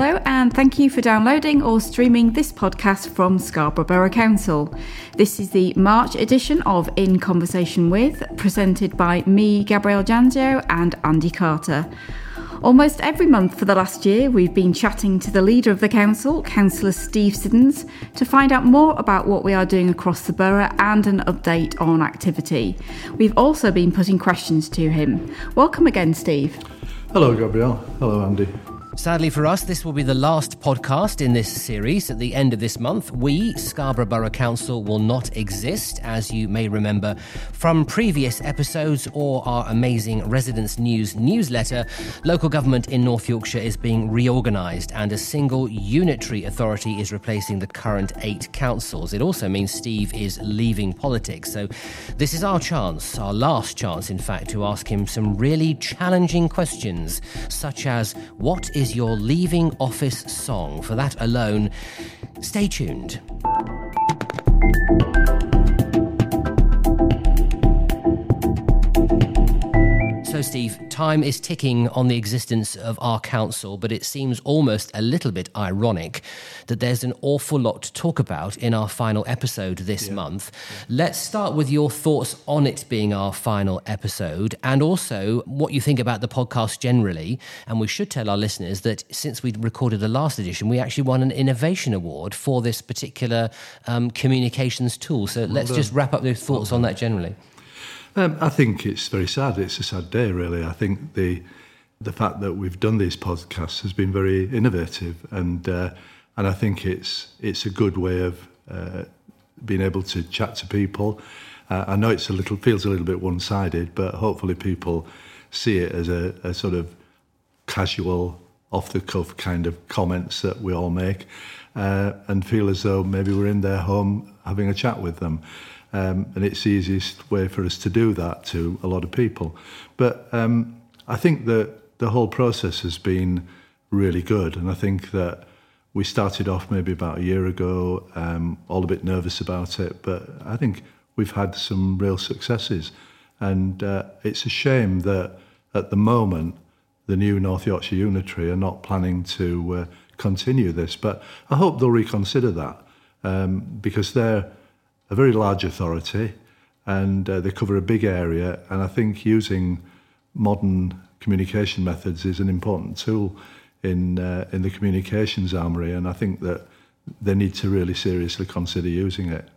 Hello, and thank you for downloading or streaming this podcast from Scarborough Borough Council. This is the March edition of In Conversation With, presented by me, Gabrielle Janzio, and Andy Carter. Almost every month for the last year, we've been chatting to the leader of the council, Councillor Steve Siddons, to find out more about what we are doing across the borough and an update on activity. We've also been putting questions to him. Welcome again, Steve. Hello, Gabrielle. Hello, Andy. Sadly for us, this will be the last podcast in this series. At the end of this month, we, Scarborough Borough Council, will not exist, as you may remember from previous episodes or our amazing Residents News newsletter. Local government in North Yorkshire is being reorganised, and a single unitary authority is replacing the current eight councils. It also means Steve is leaving politics. So, this is our chance, our last chance, in fact, to ask him some really challenging questions, such as what is is your leaving office song. For that alone, stay tuned. So, Steve, time is ticking on the existence of our council, but it seems almost a little bit ironic that there's an awful lot to talk about in our final episode this yeah. month. Yeah. Let's start with your thoughts on it being our final episode and also what you think about the podcast generally. And we should tell our listeners that since we recorded the last edition, we actually won an innovation award for this particular um, communications tool. So, let's just wrap up those thoughts well on that generally. Um, I think it's very sad. It's a sad day, really. I think the the fact that we've done these podcasts has been very innovative, and uh, and I think it's it's a good way of uh, being able to chat to people. Uh, I know it's a little feels a little bit one sided, but hopefully people see it as a, a sort of casual, off the cuff kind of comments that we all make, uh, and feel as though maybe we're in their home having a chat with them. Um, and it's the easiest way for us to do that to a lot of people. But um, I think that the whole process has been really good. And I think that we started off maybe about a year ago, um, all a bit nervous about it. But I think we've had some real successes. And uh, it's a shame that at the moment, the new North Yorkshire Unitary are not planning to uh, continue this. But I hope they'll reconsider that um, because they're a very large authority and uh, they cover a big area. And I think using modern communication methods is an important tool in uh, in the communications armory. And I think that they need to really seriously consider using it.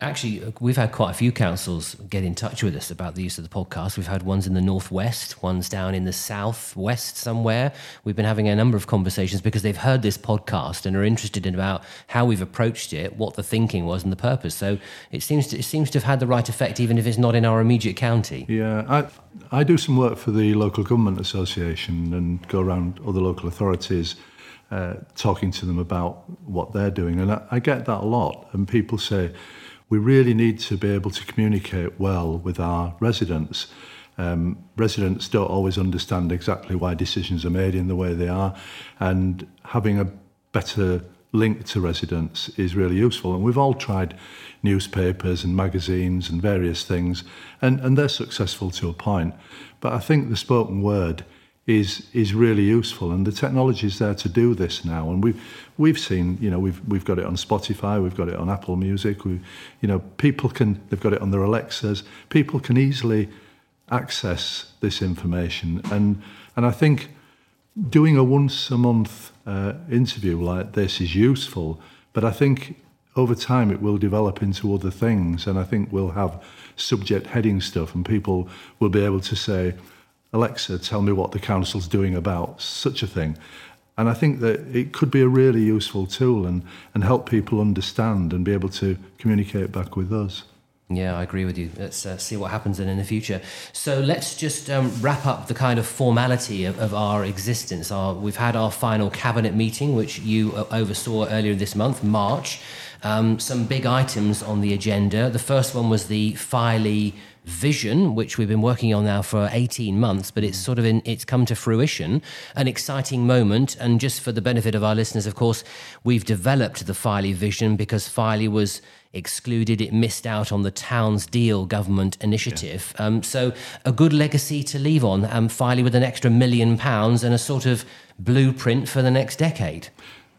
Actually, we've had quite a few councils get in touch with us about the use of the podcast. We've had ones in the northwest, ones down in the southwest somewhere. We've been having a number of conversations because they've heard this podcast and are interested in about how we've approached it, what the thinking was, and the purpose. So it seems to, it seems to have had the right effect, even if it's not in our immediate county. Yeah, I I do some work for the local government association and go around other local authorities. Uh, talking to them about what they're doing, and I, I get that a lot. And people say, we really need to be able to communicate well with our residents. Um, residents don't always understand exactly why decisions are made in the way they are, and having a better link to residents is really useful. And we've all tried newspapers and magazines and various things, and, and they're successful to a point. But I think the spoken word is is really useful and the technology is there to do this now. And we've we've seen you know we've we've got it on Spotify we've got it on Apple Music we you know people can they've got it on their Alexas. People can easily access this information and and I think doing a once a month uh, interview like this is useful but I think over time it will develop into other things and I think we'll have subject heading stuff and people will be able to say Alexa, tell me what the council's doing about such a thing. And I think that it could be a really useful tool and, and help people understand and be able to communicate back with us. Yeah, I agree with you. Let's uh, see what happens then in the future. So let's just um, wrap up the kind of formality of, of our existence. Our, we've had our final cabinet meeting, which you uh, oversaw earlier this month, March. Um, some big items on the agenda. The first one was the Filey vision, which we've been working on now for 18 months, but it's sort of in, it's come to fruition, an exciting moment. And just for the benefit of our listeners, of course, we've developed the Filey vision because Filey was excluded. It missed out on the Town's Deal government initiative. Yeah. Um, so a good legacy to leave on, um, Filey with an extra million pounds and a sort of blueprint for the next decade.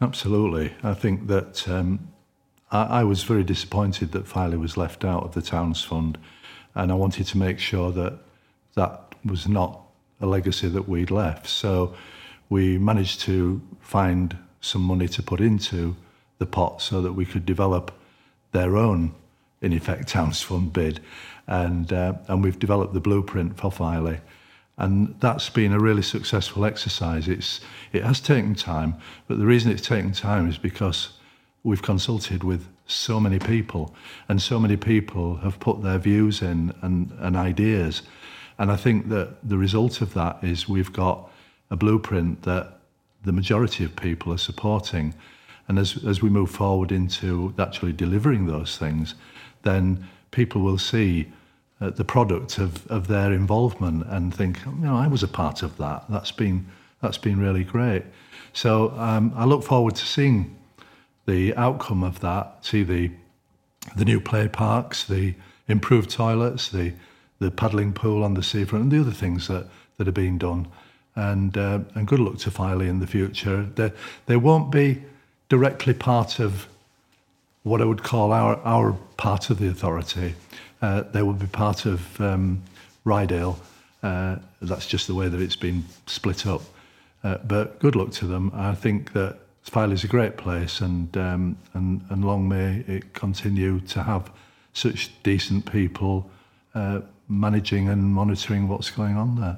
Absolutely. I think that um, I, I was very disappointed that Filey was left out of the Towns Fund and I wanted to make sure that that was not a legacy that we'd left. So we managed to find some money to put into the pot so that we could develop their own, in effect, Towns Fund bid. And, uh, and we've developed the blueprint for Filey. And that's been a really successful exercise. It's, it has taken time, but the reason it's taken time is because we've consulted with so many people, and so many people have put their views in and, and ideas. And I think that the result of that is we've got a blueprint that the majority of people are supporting. And as, as we move forward into actually delivering those things, then people will see uh, the product of, of their involvement and think, you know, I was a part of that. That's been, that's been really great. So um, I look forward to seeing the outcome of that, see the the new play parks, the improved toilets, the the paddling pool on the seafront, and the other things that, that are being done. And uh, and good luck to Filey in the future. They they won't be directly part of what I would call our our part of the authority. Uh, they will be part of um, Ryedale. Uh, that's just the way that it's been split up. Uh, but good luck to them. I think that Filey is a great place, and um, and and long may it continue to have such decent people uh, managing and monitoring what's going on there.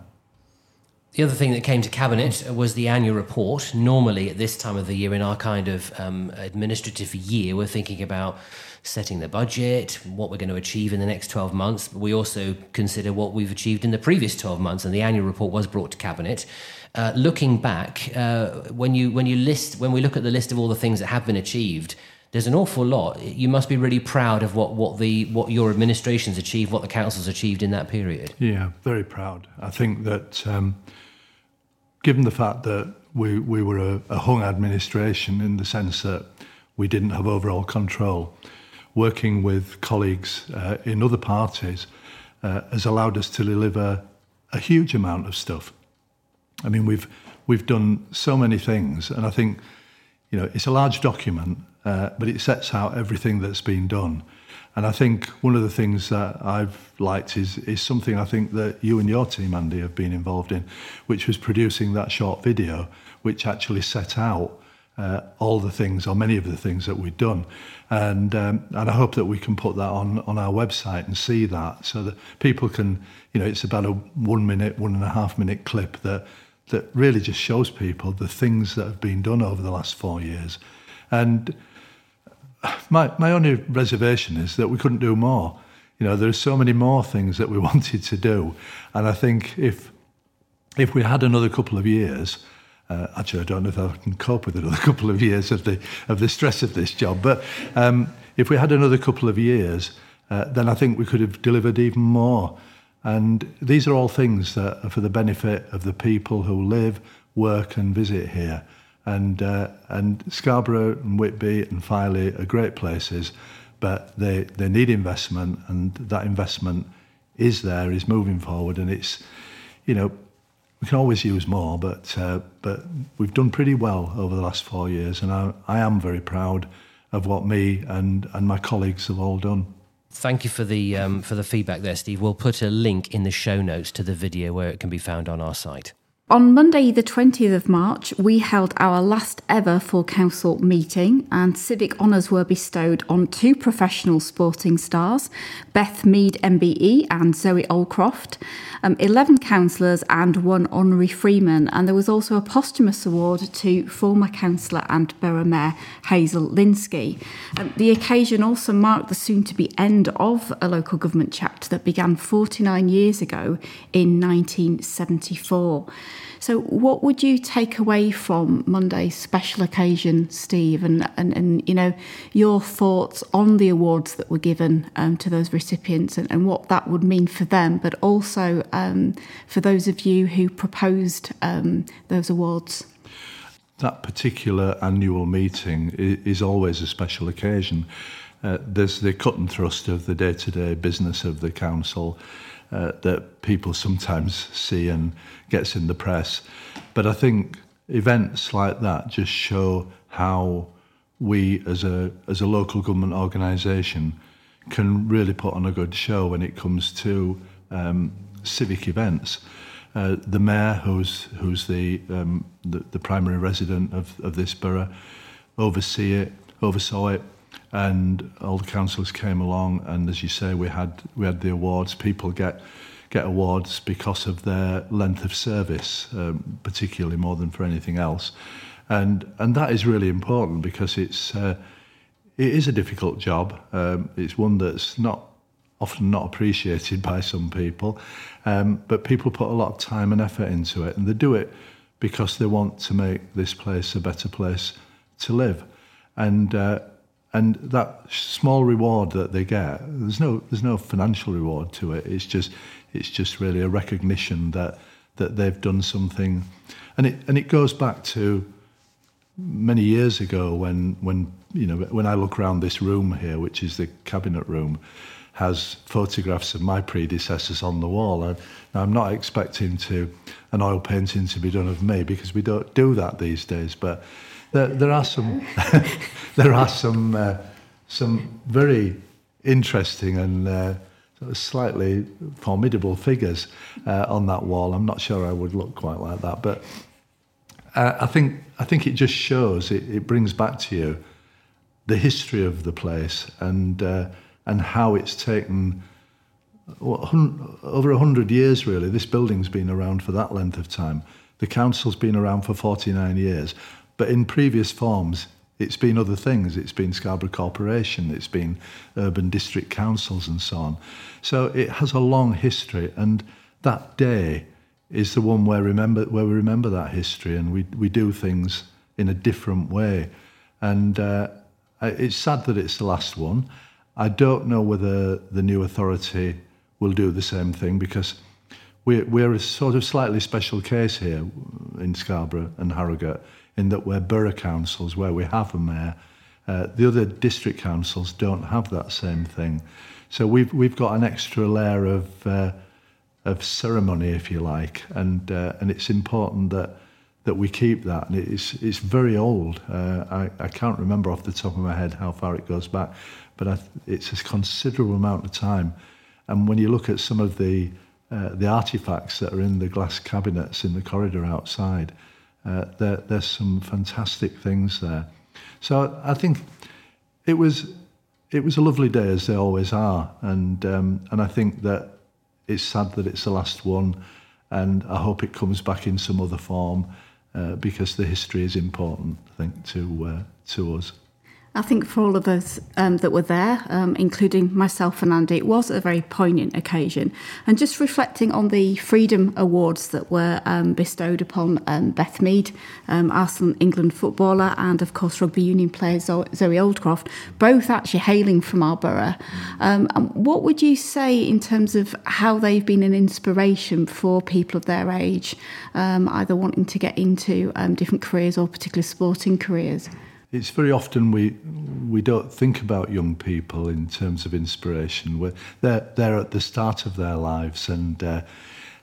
The other thing that came to cabinet was the annual report. Normally, at this time of the year, in our kind of um, administrative year, we're thinking about setting the budget, what we're going to achieve in the next 12 months. We also consider what we've achieved in the previous 12 months, and the annual report was brought to cabinet. Uh, looking back, uh, when you when you list when we look at the list of all the things that have been achieved, there's an awful lot. You must be really proud of what, what the what your administration's achieved, what the council's achieved in that period. Yeah, very proud. I think that um, given the fact that we we were a, a hung administration in the sense that we didn't have overall control, working with colleagues uh, in other parties uh, has allowed us to deliver a huge amount of stuff. I mean, we've we've done so many things, and I think you know it's a large document, uh, but it sets out everything that's been done. And I think one of the things that I've liked is is something I think that you and your team, Andy, have been involved in, which was producing that short video, which actually set out uh, all the things or many of the things that we've done. And um, and I hope that we can put that on on our website and see that so that people can, you know, it's about a one minute, one and a half minute clip that that really just shows people the things that have been done over the last four years. And my, my only reservation is that we couldn't do more. You know, there are so many more things that we wanted to do. And I think if, if we had another couple of years, uh, actually, I don't know if I can cope with another couple of years of the, of the stress of this job, but um, if we had another couple of years, uh, then I think we could have delivered even more. And these are all things that are for the benefit of the people who live, work, and visit here. And uh, and Scarborough and Whitby and Filey are great places, but they they need investment, and that investment is there, is moving forward, and it's you know we can always use more, but uh, but we've done pretty well over the last four years, and I, I am very proud of what me and and my colleagues have all done. Thank you for the um, for the feedback there, Steve. We'll put a link in the show notes to the video where it can be found on our site. On Monday, the 20th of March, we held our last ever full council meeting, and civic honours were bestowed on two professional sporting stars, Beth Mead MBE and Zoe Aldcroft, um, 11 councillors, and one honorary freeman. And there was also a posthumous award to former councillor and Borough Mayor Hazel Linsky. Um, the occasion also marked the soon to be end of a local government chapter that began 49 years ago in 1974. So, what would you take away from Monday's special occasion, Steve, and, and, and you know, your thoughts on the awards that were given um, to those recipients and, and, what that would mean for them, but also um, for those of you who proposed um, those awards? That particular annual meeting is always a special occasion. Uh, there's the cut and thrust of the day to day business of the council uh, that people sometimes see and gets in the press. But I think events like that just show how we as a as a local government organisation can really put on a good show when it comes to um, civic events. Uh, the mayor, who's who's the, um, the the primary resident of, of this borough, oversee it, oversaw it, and all the councillors came along and as you say we had we had the awards. People get get awards because of their length of service um, particularly more than for anything else. And and that is really important because it's uh, it is a difficult job. Um, it's one that's not often not appreciated by some people um, but people put a lot of time and effort into it and they do it because they want to make this place a better place to live. And uh, and that small reward that they get there's no there's no financial reward to it. It's just it's just really a recognition that that they've done something. And it and it goes back to many years ago when when you know when I look around this room here which is the cabinet room has photographs of my predecessors on the wall. And I'm not expecting to an oil painting to be done of me because we don't do that these days. But there, there are some there are some uh, some very interesting and uh, sort of slightly formidable figures uh, on that wall. I'm not sure I would look quite like that, but uh, I think I think it just shows it, it brings back to you the history of the place and uh, and how it's taken what, over a hundred years. Really, this building's been around for that length of time. The council's been around for 49 years. But in previous forms, it's been other things. It's been Scarborough Corporation, it's been urban district councils and so on. So it has a long history, and that day is the one where remember where we remember that history, and we we do things in a different way. And uh, it's sad that it's the last one. I don't know whether the new authority will do the same thing because we're, we're a sort of slightly special case here in Scarborough and Harrogate in that we're borough councils where we have a mayor. Uh, the other district councils don't have that same thing. So we've we've got an extra layer of uh, of ceremony, if you like, and uh, and it's important that that we keep that. And it's it's very old. Uh, I I can't remember off the top of my head how far it goes back, but I, it's a considerable amount of time. And when you look at some of the uh, the artifacts that are in the glass cabinets in the corridor outside, uh, there, there's some fantastic things there. So I think it was it was a lovely day as they always are, and um, and I think that it's sad that it's the last one, and I hope it comes back in some other form uh, because the history is important. I think to uh, to us. I think for all of us um, that were there, um, including myself and Andy, it was a very poignant occasion. And just reflecting on the Freedom Awards that were um, bestowed upon um, Beth Mead, um, Arsenal England footballer, and of course rugby union player Zoe Aldcroft, both actually hailing from our borough. Um, what would you say in terms of how they've been an inspiration for people of their age, either wanting to get into different careers or particular sporting careers? It's very often we we don't think about young people in terms of inspiration. We're, they're they're at the start of their lives, and uh,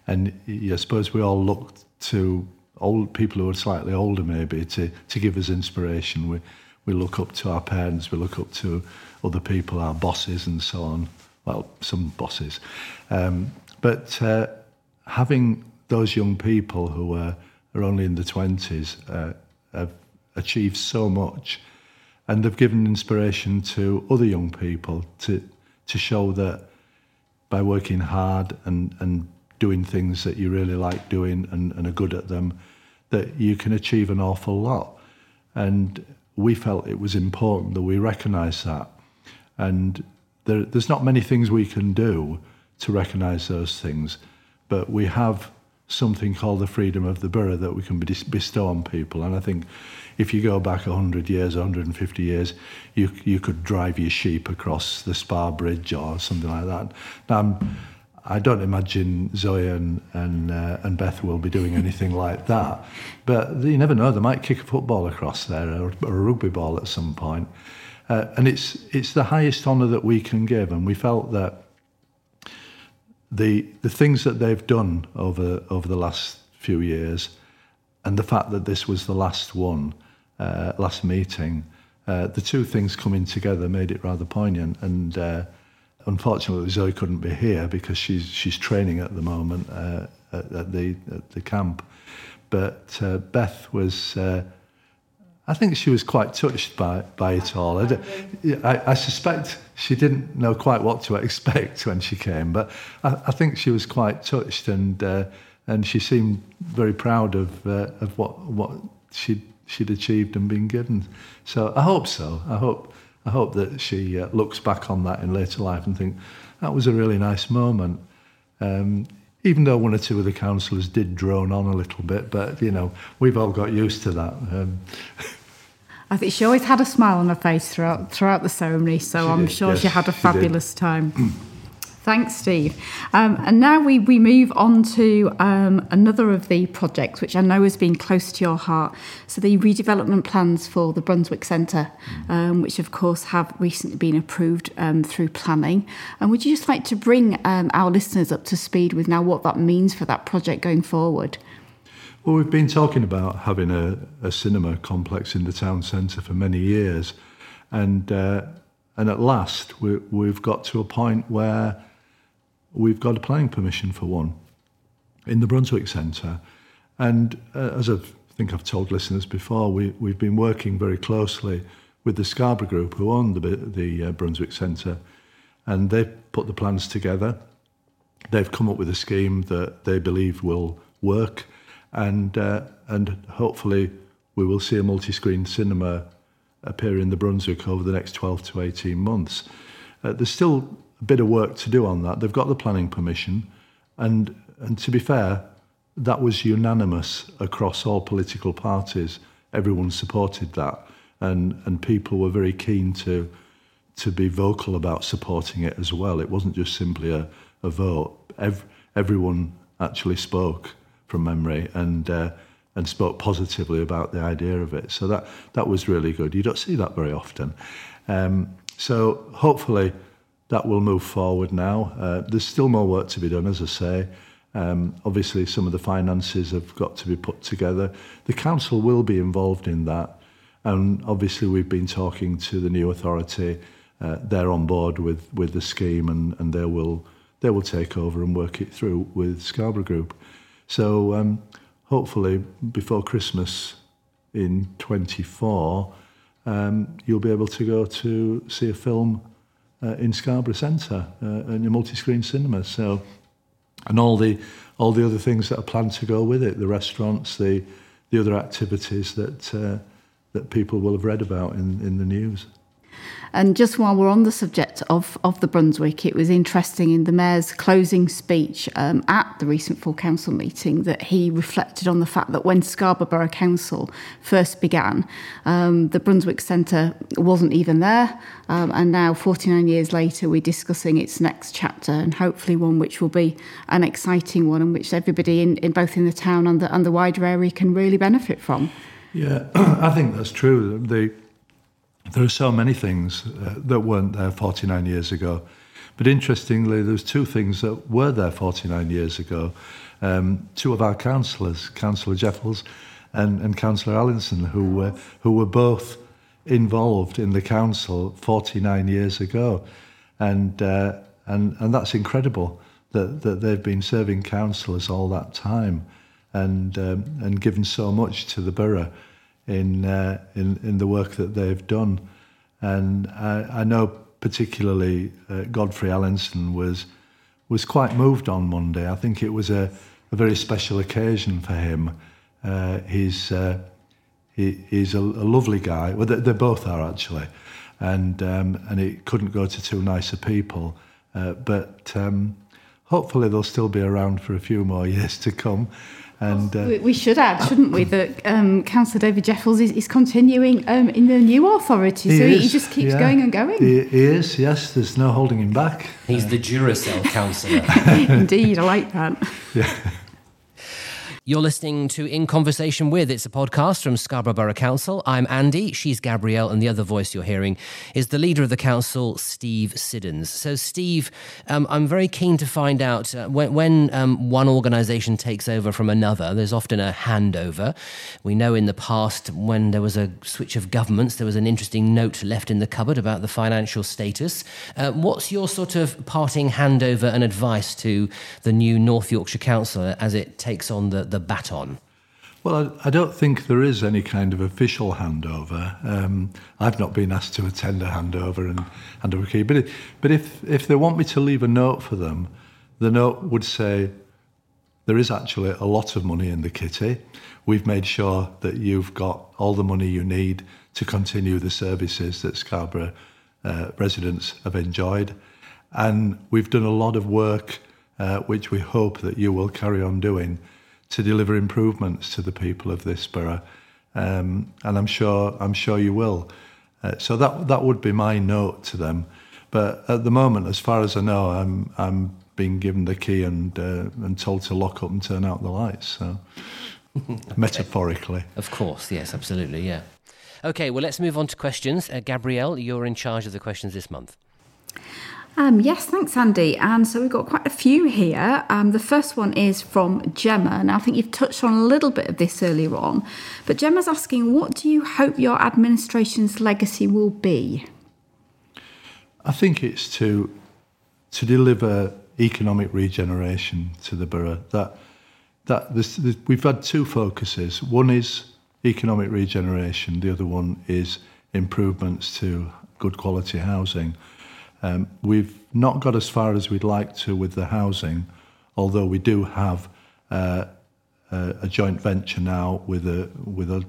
and I suppose we all look to old people who are slightly older maybe to to give us inspiration. We we look up to our parents, we look up to other people, our bosses, and so on. Well, some bosses, um, but uh, having those young people who are, are only in the twenties uh, have achieved so much. And they've given inspiration to other young people to to show that by working hard and and doing things that you really like doing and, and are good at them that you can achieve an awful lot. And we felt it was important that we recognize that. And there, there's not many things we can do to recognize those things but we have something called the freedom of the borough that we can bestow on people. And I think if you go back 100 years, 150 years, you, you could drive your sheep across the Spa Bridge or something like that. Now, I'm, I don't imagine Zoe and and, uh, and Beth will be doing anything like that, but you never know. They might kick a football across there or, or a rugby ball at some point. Uh, and it's it's the highest honour that we can give, and we felt that the the things that they've done over over the last few years, and the fact that this was the last one, uh, last meeting, uh, the two things coming together made it rather poignant and. Uh, unfortunately, Zoe couldn't be here because she's she's training at the moment uh, at, at, the at the camp. But uh, Beth was. I think she was quite touched by, by it all. I, I, I, suspect she didn't know quite what to expect when she came, but I, I think she was quite touched and uh, and she seemed very proud of uh, of what what she'd she'd achieved and been given. So I hope so. I hope I hope that she uh, looks back on that in later life and think that was a really nice moment. Um, even though one or two of the councillors did drone on a little bit, but you know we've all got used to that. Um, I think she always had a smile on her face throughout throughout the ceremony, so I'm did, sure yes, she had a fabulous time. Thanks, Steve. Um, and now we, we move on to um, another of the projects, which I know has been close to your heart. So, the redevelopment plans for the Brunswick Centre, um, which of course have recently been approved um, through planning. And would you just like to bring um, our listeners up to speed with now what that means for that project going forward? Well, we've been talking about having a, a cinema complex in the town centre for many years. And, uh, and at last, we, we've got to a point where we've got a planning permission for one in the Brunswick Centre. And uh, as I think I've told listeners before, we, we've been working very closely with the Scarborough Group, who own the, the uh, Brunswick Centre, and they've put the plans together. They've come up with a scheme that they believe will work, and uh, and hopefully we will see a multi-screen cinema appear in the Brunswick over the next 12 to 18 months. Uh, there's still bit of work to do on that. They've got the planning permission, and and to be fair, that was unanimous across all political parties. Everyone supported that, and and people were very keen to to be vocal about supporting it as well. It wasn't just simply a, a vote. Ev- everyone actually spoke from memory and uh, and spoke positively about the idea of it. So that that was really good. You don't see that very often. Um, so hopefully that will move forward now. Uh, there's still more work to be done, as I say. Um, obviously, some of the finances have got to be put together. The council will be involved in that. And obviously, we've been talking to the new authority. Uh, they're on board with, the scheme and, they, will, take over and work it through with Scarborough Group. So, um, hopefully, before Christmas in 24, um, you'll be able to go to see a film in Scarborough Centre uh, in a multi-screen cinema. So, and all the all the other things that are planned to go with it, the restaurants, the the other activities that uh, that people will have read about in, in the news. And just while we're on the subject of, of the Brunswick, it was interesting in the Mayor's closing speech um, at the recent full council meeting that he reflected on the fact that when Scarborough Borough Council first began, um, the Brunswick Centre wasn't even there. Um, and now, 49 years later, we're discussing its next chapter and hopefully one which will be an exciting one and which everybody in, in both in the town and the, and the wider area can really benefit from. Yeah, I think that's true. The there are so many things uh, that weren't there 49 years ago. But interestingly, there's two things that were there 49 years ago. Um, two of our councillors, Councillor Jeffels and, and Councillor Allinson, who were, who were both involved in the council 49 years ago. And, uh, and, and that's incredible that, that they've been serving councillors all that time and, um, and given so much to the borough in, uh, in, in the work that they've done. And I, I know particularly uh, Godfrey Allinson was, was quite moved on Monday. I think it was a, a very special occasion for him. Uh, he's, uh, he, he's a, a lovely guy. Well, they, they both are actually. And, um, and it couldn't go to two nicer people. Uh, but um, hopefully they'll still be around for a few more years to come. And uh, we, we, should add, shouldn't we, that um, Councillor David Jeffels is, is continuing um, in the new authority, he so is, he just keeps yeah. going and going. He, he, is, yes. There's no holding him back. He's uh, the Duracell councillor. Indeed, I like that. Yeah. You're listening to In Conversation With. It's a podcast from Scarborough Borough Council. I'm Andy, she's Gabrielle, and the other voice you're hearing is the leader of the council, Steve Siddons. So, Steve, um, I'm very keen to find out uh, when, when um, one organisation takes over from another, there's often a handover. We know in the past, when there was a switch of governments, there was an interesting note left in the cupboard about the financial status. Uh, what's your sort of parting handover and advice to the new North Yorkshire Council as it takes on the the baton? Well, I, don't think there is any kind of official handover. Um, I've not been asked to attend a handover and hand over key. But, but if, if they want me to leave a note for them, the note would say, there is actually a lot of money in the kitty. We've made sure that you've got all the money you need to continue the services that Scarborough uh, residents have enjoyed. And we've done a lot of work uh, which we hope that you will carry on doing to deliver improvements to the people of this borough, um, and I'm sure I'm sure you will. Uh, so that that would be my note to them. But at the moment, as far as I know, I'm I'm being given the key and uh, and told to lock up and turn out the lights. So metaphorically, of course, yes, absolutely, yeah. Okay, well, let's move on to questions. Uh, Gabrielle, you're in charge of the questions this month. Um, yes, thanks, Andy. And so we've got quite a few here. Um, the first one is from Gemma. Now, I think you've touched on a little bit of this earlier on, but Gemma's asking, what do you hope your administration's legacy will be? I think it's to to deliver economic regeneration to the borough. That that this, this, we've had two focuses. One is economic regeneration. The other one is improvements to good quality housing. Um, we've not got as far as we'd like to with the housing, although we do have uh, a, a joint venture now with a with a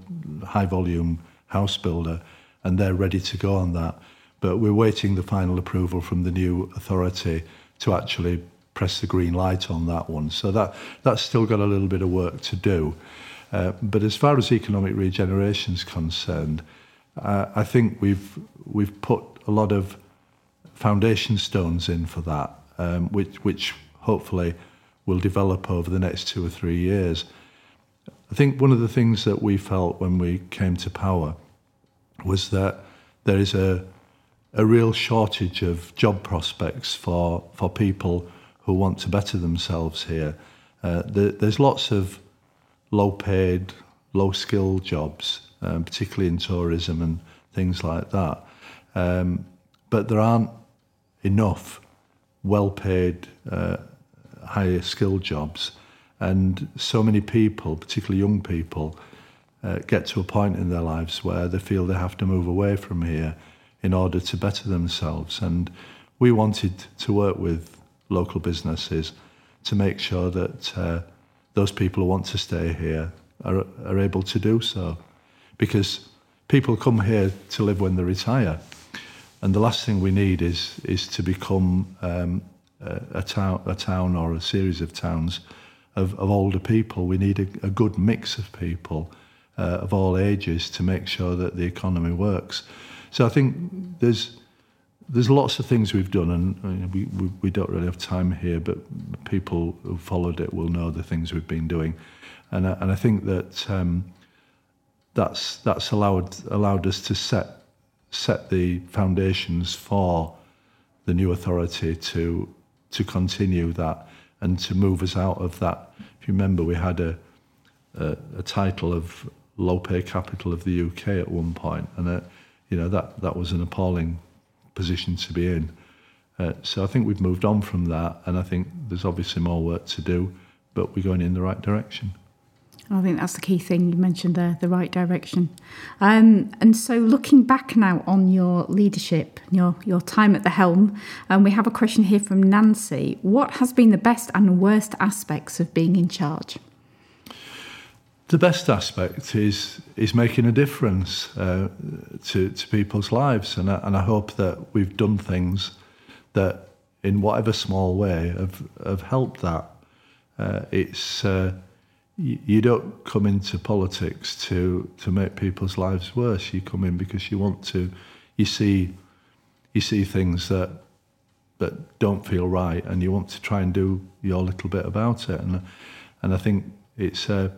high volume house builder, and they're ready to go on that. But we're waiting the final approval from the new authority to actually press the green light on that one. So that that's still got a little bit of work to do. Uh, but as far as economic regeneration is concerned, uh, I think we've we've put a lot of foundation stones in for that, um, which, which hopefully will develop over the next two or three years. I think one of the things that we felt when we came to power was that there is a, a real shortage of job prospects for, for people who want to better themselves here. Uh, the, there's lots of low paid, low skilled jobs, um, particularly in tourism and things like that. Um, but there aren't enough well paid, uh, higher skilled jobs. And so many people, particularly young people, uh, get to a point in their lives where they feel they have to move away from here in order to better themselves. And we wanted to work with local businesses to make sure that uh, those people who want to stay here are, are able to do so. Because people come here to live when they retire. And the last thing we need is is to become um, a, a town a town or a series of towns of, of older people. We need a, a good mix of people uh, of all ages to make sure that the economy works. So I think there's there's lots of things we've done, and we, we, we don't really have time here, but people who followed it will know the things we've been doing, and I, and I think that um, that's that's allowed allowed us to set set the foundations for the new authority to to continue that and to move us out of that. If you remember, we had a a, a title of low pay capital of the UK at one point, and you know that that was an appalling position to be in. Uh, so I think we've moved on from that, and I think there's obviously more work to do, but we're going in the right direction. I think that's the key thing you mentioned there, the right direction. Um, and so, looking back now on your leadership, your your time at the helm, um, we have a question here from Nancy. What has been the best and worst aspects of being in charge? The best aspect is is making a difference uh, to to people's lives, and I, and I hope that we've done things that in whatever small way, have have helped that. Uh, it's uh, you, don't come into politics to to make people's lives worse. You come in because you want to. You see, you see things that that don't feel right, and you want to try and do your little bit about it. And and I think it's a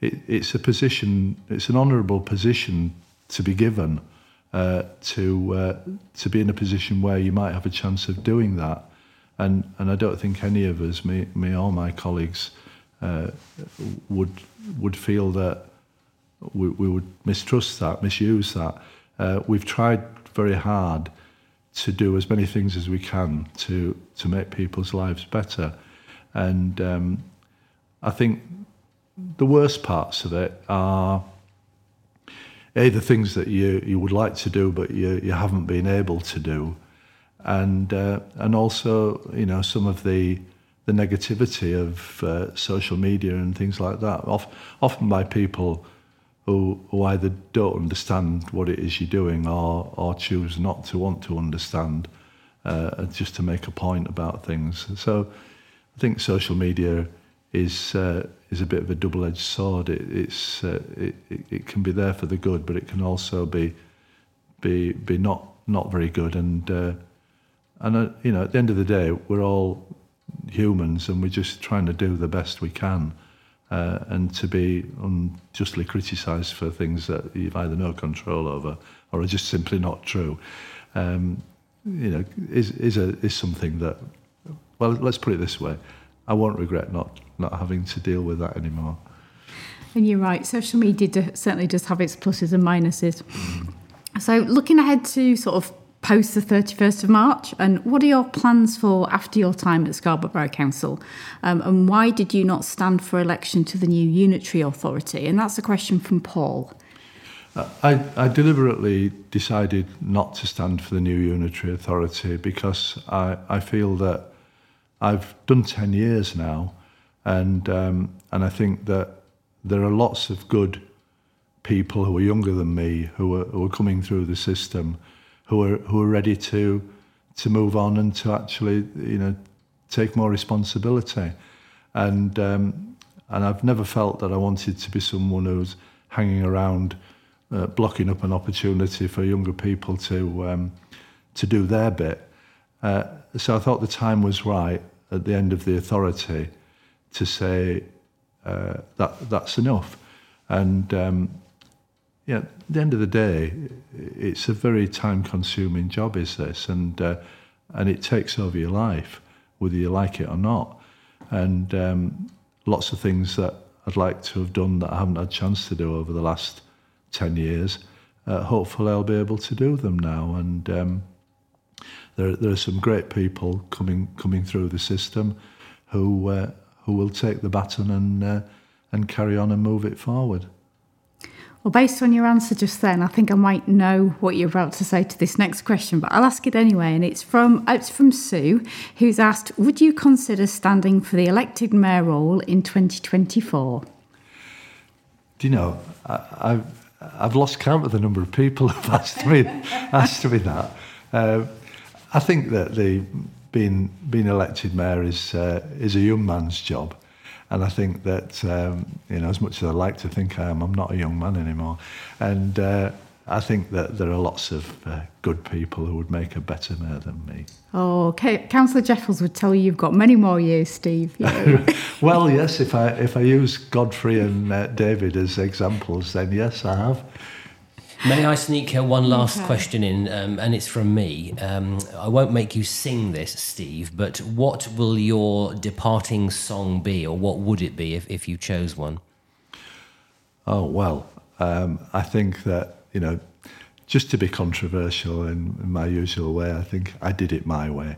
it, it's a position. It's an honourable position to be given. Uh, to uh, to be in a position where you might have a chance of doing that, and and I don't think any of us, me me or my colleagues, uh, would would feel that we, we would mistrust that, misuse that. Uh, we've tried very hard to do as many things as we can to to make people's lives better, and um, I think the worst parts of it are a the things that you you would like to do but you you haven't been able to do and uh, and also you know some of the the negativity of uh, social media and things like that often by people who who either don't understand what it is you're doing or or choose not to want to understand uh, just to make a point about things so I think social media is uh, is a bit of a double-edged sword. It, it's uh, it, it can be there for the good, but it can also be be be not not very good. And uh, and uh, you know, at the end of the day, we're all humans, and we're just trying to do the best we can. Uh, and to be unjustly criticised for things that you've either no control over or are just simply not true, um, you know, is is a is something that. Well, let's put it this way: I won't regret not not having to deal with that anymore. And you're right, social media certainly does have its pluses and minuses. So, looking ahead to sort of post the 31st of March, and what are your plans for after your time at Scarborough Borough Council? Um, and why did you not stand for election to the new unitary authority? And that's a question from Paul. I, I deliberately decided not to stand for the new unitary authority because I, I feel that I've done 10 years now and um, and I think that there are lots of good people who are younger than me who are, who are coming through the system who are who are ready to to move on and to actually you know take more responsibility and um, and I've never felt that I wanted to be someone who's hanging around uh, blocking up an opportunity for younger people to um, to do their bit uh, so I thought the time was right at the end of the authority to say uh, that that's enough. And um, yeah, at the end of the day, it's a very time-consuming job, is this, and uh, and it takes over your life, whether you like it or not. And um, lots of things that I'd like to have done that I haven't had a chance to do over the last ten years. Uh, hopefully, I'll be able to do them now. And um, there, there are some great people coming coming through the system who uh, who will take the baton and uh, and carry on and move it forward. Well, based on your answer just then, I think I might know what you're about to say to this next question, but I'll ask it anyway. And it's from it's from Sue, who's asked, "Would you consider standing for the elected mayor role in 2024?" Do you know, I, I've I've lost count of the number of people who've asked me asked me that. Uh, I think that the being being elected mayor is uh, is a young man's job, and I think that um, you know as much as I like to think I am, I'm not a young man anymore, and uh, I think that there are lots of uh, good people who would make a better mayor than me. Oh, okay. Councillor Jeffels would tell you you've got many more years, Steve. well, yes. If I if I use Godfrey and uh, David as examples, then yes, I have. May I sneak one last okay. question in, um, and it's from me. Um, I won't make you sing this, Steve, but what will your departing song be, or what would it be if, if you chose one? Oh, well, um, I think that, you know, just to be controversial in, in my usual way, I think I did it my way.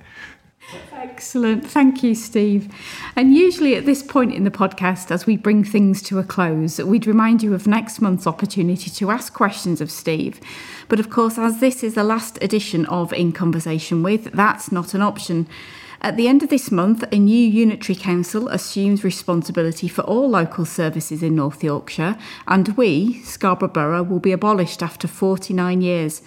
Excellent. Thank you, Steve. And usually at this point in the podcast, as we bring things to a close, we'd remind you of next month's opportunity to ask questions of Steve. But of course, as this is the last edition of In Conversation With, that's not an option. At the end of this month, a new unitary council assumes responsibility for all local services in North Yorkshire, and we, Scarborough Borough, will be abolished after 49 years.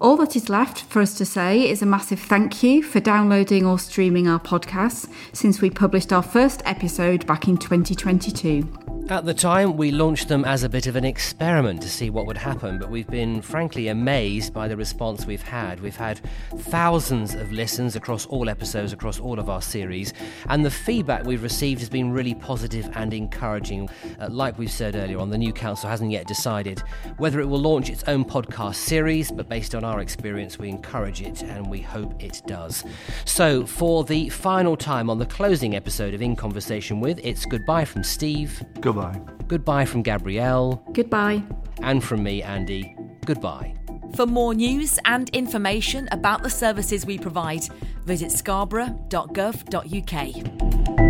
All that is left for us to say is a massive thank you for downloading or streaming our podcasts since we published our first episode back in 2022. At the time, we launched them as a bit of an experiment to see what would happen, but we've been frankly amazed by the response we've had. We've had thousands of listens across all episodes, across all of our series, and the feedback we've received has been really positive and encouraging. Uh, like we've said earlier on, the new council hasn't yet decided whether it will launch its own podcast series, but based on our experience, we encourage it and we hope it does. So, for the final time on the closing episode of In Conversation with, it's goodbye from Steve. Goodbye. Goodbye from Gabrielle. Goodbye. And from me, Andy. Goodbye. For more news and information about the services we provide, visit scarborough.gov.uk.